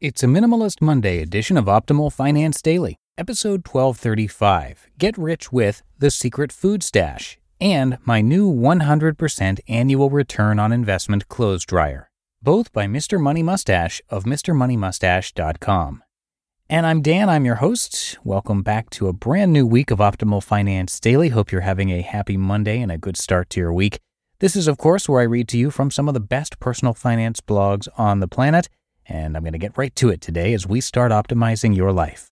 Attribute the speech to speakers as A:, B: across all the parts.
A: It's a Minimalist Monday edition of Optimal Finance Daily, episode 1235 Get Rich with The Secret Food Stash, and my new 100% annual return on investment clothes dryer, both by Mr. Money Mustache of MrMoneyMustache.com. And I'm Dan, I'm your host. Welcome back to a brand new week of Optimal Finance Daily. Hope you're having a happy Monday and a good start to your week. This is, of course, where I read to you from some of the best personal finance blogs on the planet, and I'm going to get right to it today as we start optimizing your life.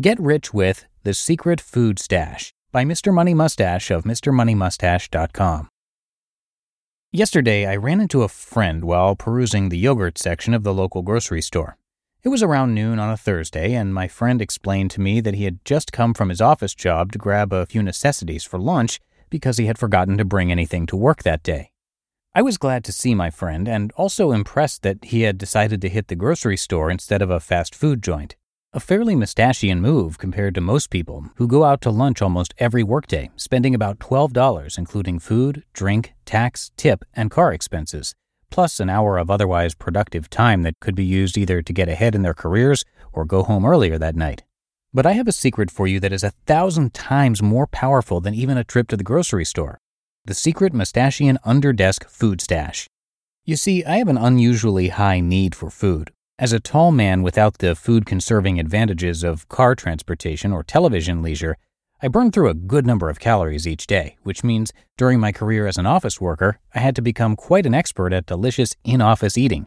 A: Get Rich with The Secret Food Stash by Mr. Money Mustache of MrMoneyMustache.com. Yesterday, I ran into a friend while perusing the yogurt section of the local grocery store. It was around noon on a Thursday, and my friend explained to me that he had just come from his office job to grab a few necessities for lunch because he had forgotten to bring anything to work that day. I was glad to see my friend and also impressed that he had decided to hit the grocery store instead of a fast food joint. A fairly mustachian move compared to most people who go out to lunch almost every workday, spending about $12, including food, drink, tax, tip, and car expenses plus an hour of otherwise productive time that could be used either to get ahead in their careers or go home earlier that night. But I have a secret for you that is a thousand times more powerful than even a trip to the grocery store the secret mustachian underdesk food stash. You see, I have an unusually high need for food. As a tall man without the food conserving advantages of car transportation or television leisure, I burn through a good number of calories each day, which means during my career as an office worker, I had to become quite an expert at delicious in office eating.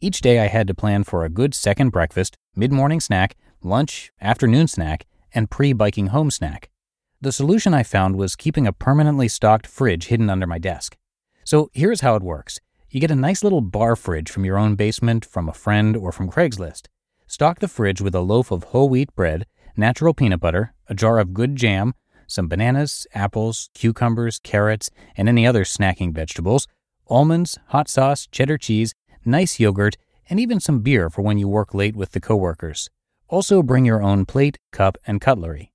A: Each day I had to plan for a good second breakfast, mid morning snack, lunch, afternoon snack, and pre biking home snack. The solution I found was keeping a permanently stocked fridge hidden under my desk. So here's how it works you get a nice little bar fridge from your own basement, from a friend, or from Craigslist. Stock the fridge with a loaf of whole wheat bread, natural peanut butter, a jar of good jam, some bananas, apples, cucumbers, carrots, and any other snacking vegetables, almonds, hot sauce, cheddar cheese, nice yogurt, and even some beer for when you work late with the coworkers. Also bring your own plate, cup, and cutlery.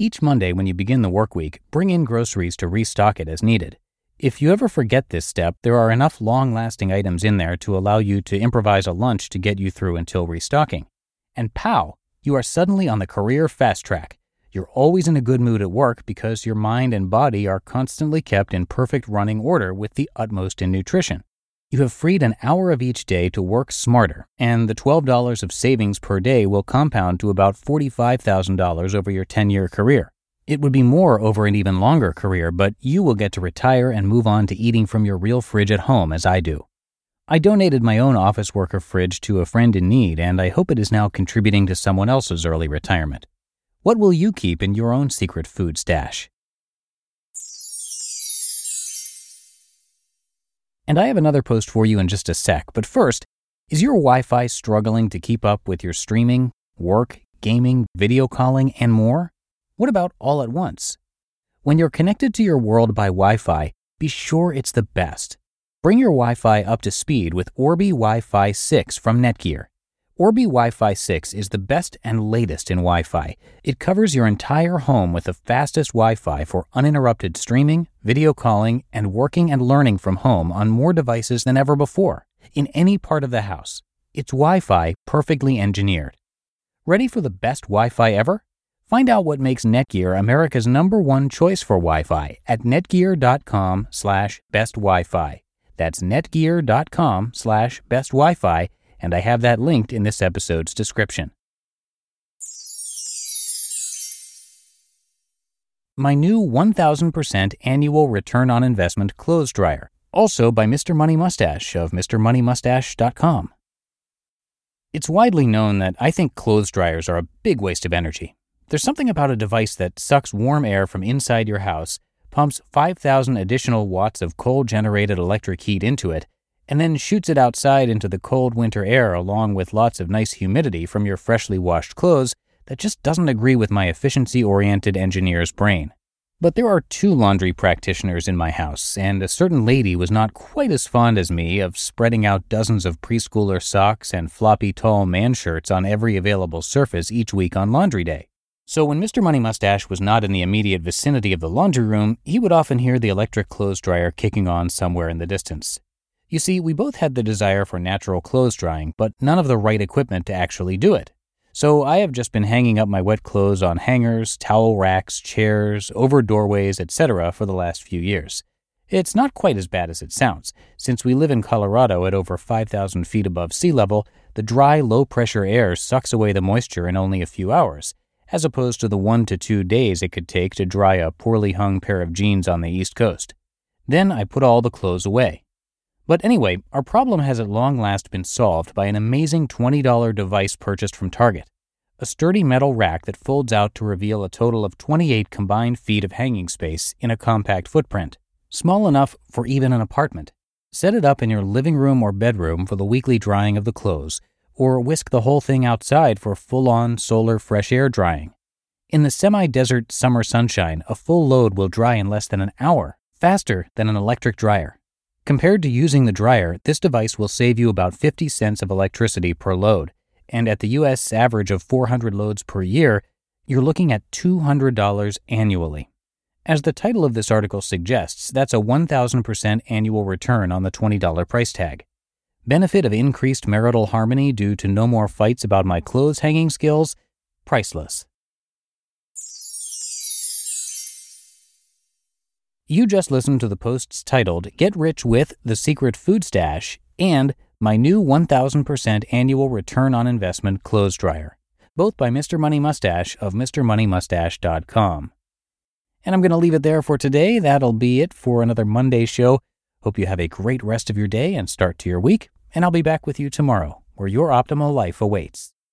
A: Each Monday when you begin the work week, bring in groceries to restock it as needed. If you ever forget this step, there are enough long lasting items in there to allow you to improvise a lunch to get you through until restocking. And pow, you are suddenly on the career fast track. You're always in a good mood at work because your mind and body are constantly kept in perfect running order with the utmost in nutrition. You have freed an hour of each day to work smarter, and the $12 of savings per day will compound to about $45,000 over your 10 year career. It would be more over an even longer career, but you will get to retire and move on to eating from your real fridge at home as I do. I donated my own office worker fridge to a friend in need, and I hope it is now contributing to someone else's early retirement. What will you keep in your own secret food stash? And I have another post for you in just a sec, but first, is your Wi Fi struggling to keep up with your streaming, work, gaming, video calling, and more? What about all at once? When you're connected to your world by Wi Fi, be sure it's the best. Bring your Wi Fi up to speed with Orbi Wi Fi 6 from Netgear. Orbi Wi Fi 6 is the best and latest in Wi Fi. It covers your entire home with the fastest Wi Fi for uninterrupted streaming, video calling, and working and learning from home on more devices than ever before, in any part of the house. It's Wi Fi perfectly engineered. Ready for the best Wi Fi ever? Find out what makes Netgear America's number one choice for Wi Fi at netgear.com slash best Wi Fi. That's netgear.com slash best Wi-Fi, and I have that linked in this episode's description. My new 1000% annual return on investment clothes dryer, also by Mr. Money Mustache of MrMoneyMustache.com. It's widely known that I think clothes dryers are a big waste of energy. There's something about a device that sucks warm air from inside your house pumps 5,000 additional watts of coal generated electric heat into it, and then shoots it outside into the cold winter air along with lots of nice humidity from your freshly washed clothes that just doesn't agree with my efficiency oriented engineer's brain. But there are two laundry practitioners in my house, and a certain lady was not quite as fond as me of spreading out dozens of preschooler socks and floppy tall man shirts on every available surface each week on laundry day. So when Mr. Money Mustache was not in the immediate vicinity of the laundry room, he would often hear the electric clothes dryer kicking on somewhere in the distance. You see, we both had the desire for natural clothes drying, but none of the right equipment to actually do it. So I have just been hanging up my wet clothes on hangers, towel racks, chairs, over doorways, etc. for the last few years. It's not quite as bad as it sounds. Since we live in Colorado at over 5,000 feet above sea level, the dry, low pressure air sucks away the moisture in only a few hours, as opposed to the one to two days it could take to dry a poorly hung pair of jeans on the East Coast. Then I put all the clothes away. But anyway, our problem has at long last been solved by an amazing $20 device purchased from Target. A sturdy metal rack that folds out to reveal a total of 28 combined feet of hanging space in a compact footprint, small enough for even an apartment. Set it up in your living room or bedroom for the weekly drying of the clothes, or whisk the whole thing outside for full on solar fresh air drying. In the semi desert summer sunshine, a full load will dry in less than an hour, faster than an electric dryer. Compared to using the dryer, this device will save you about 50 cents of electricity per load, and at the US average of 400 loads per year, you're looking at $200 annually. As the title of this article suggests, that's a 1000% annual return on the $20 price tag. Benefit of increased marital harmony due to no more fights about my clothes hanging skills? Priceless. You just listened to the posts titled Get Rich with The Secret Food Stash and My New 1000% Annual Return on Investment Clothes Dryer, both by Mr. Money Mustache of MrMoneyMustache.com. And I'm going to leave it there for today. That'll be it for another Monday show. Hope you have a great rest of your day and start to your week, and I'll be back with you tomorrow where your optimal life awaits.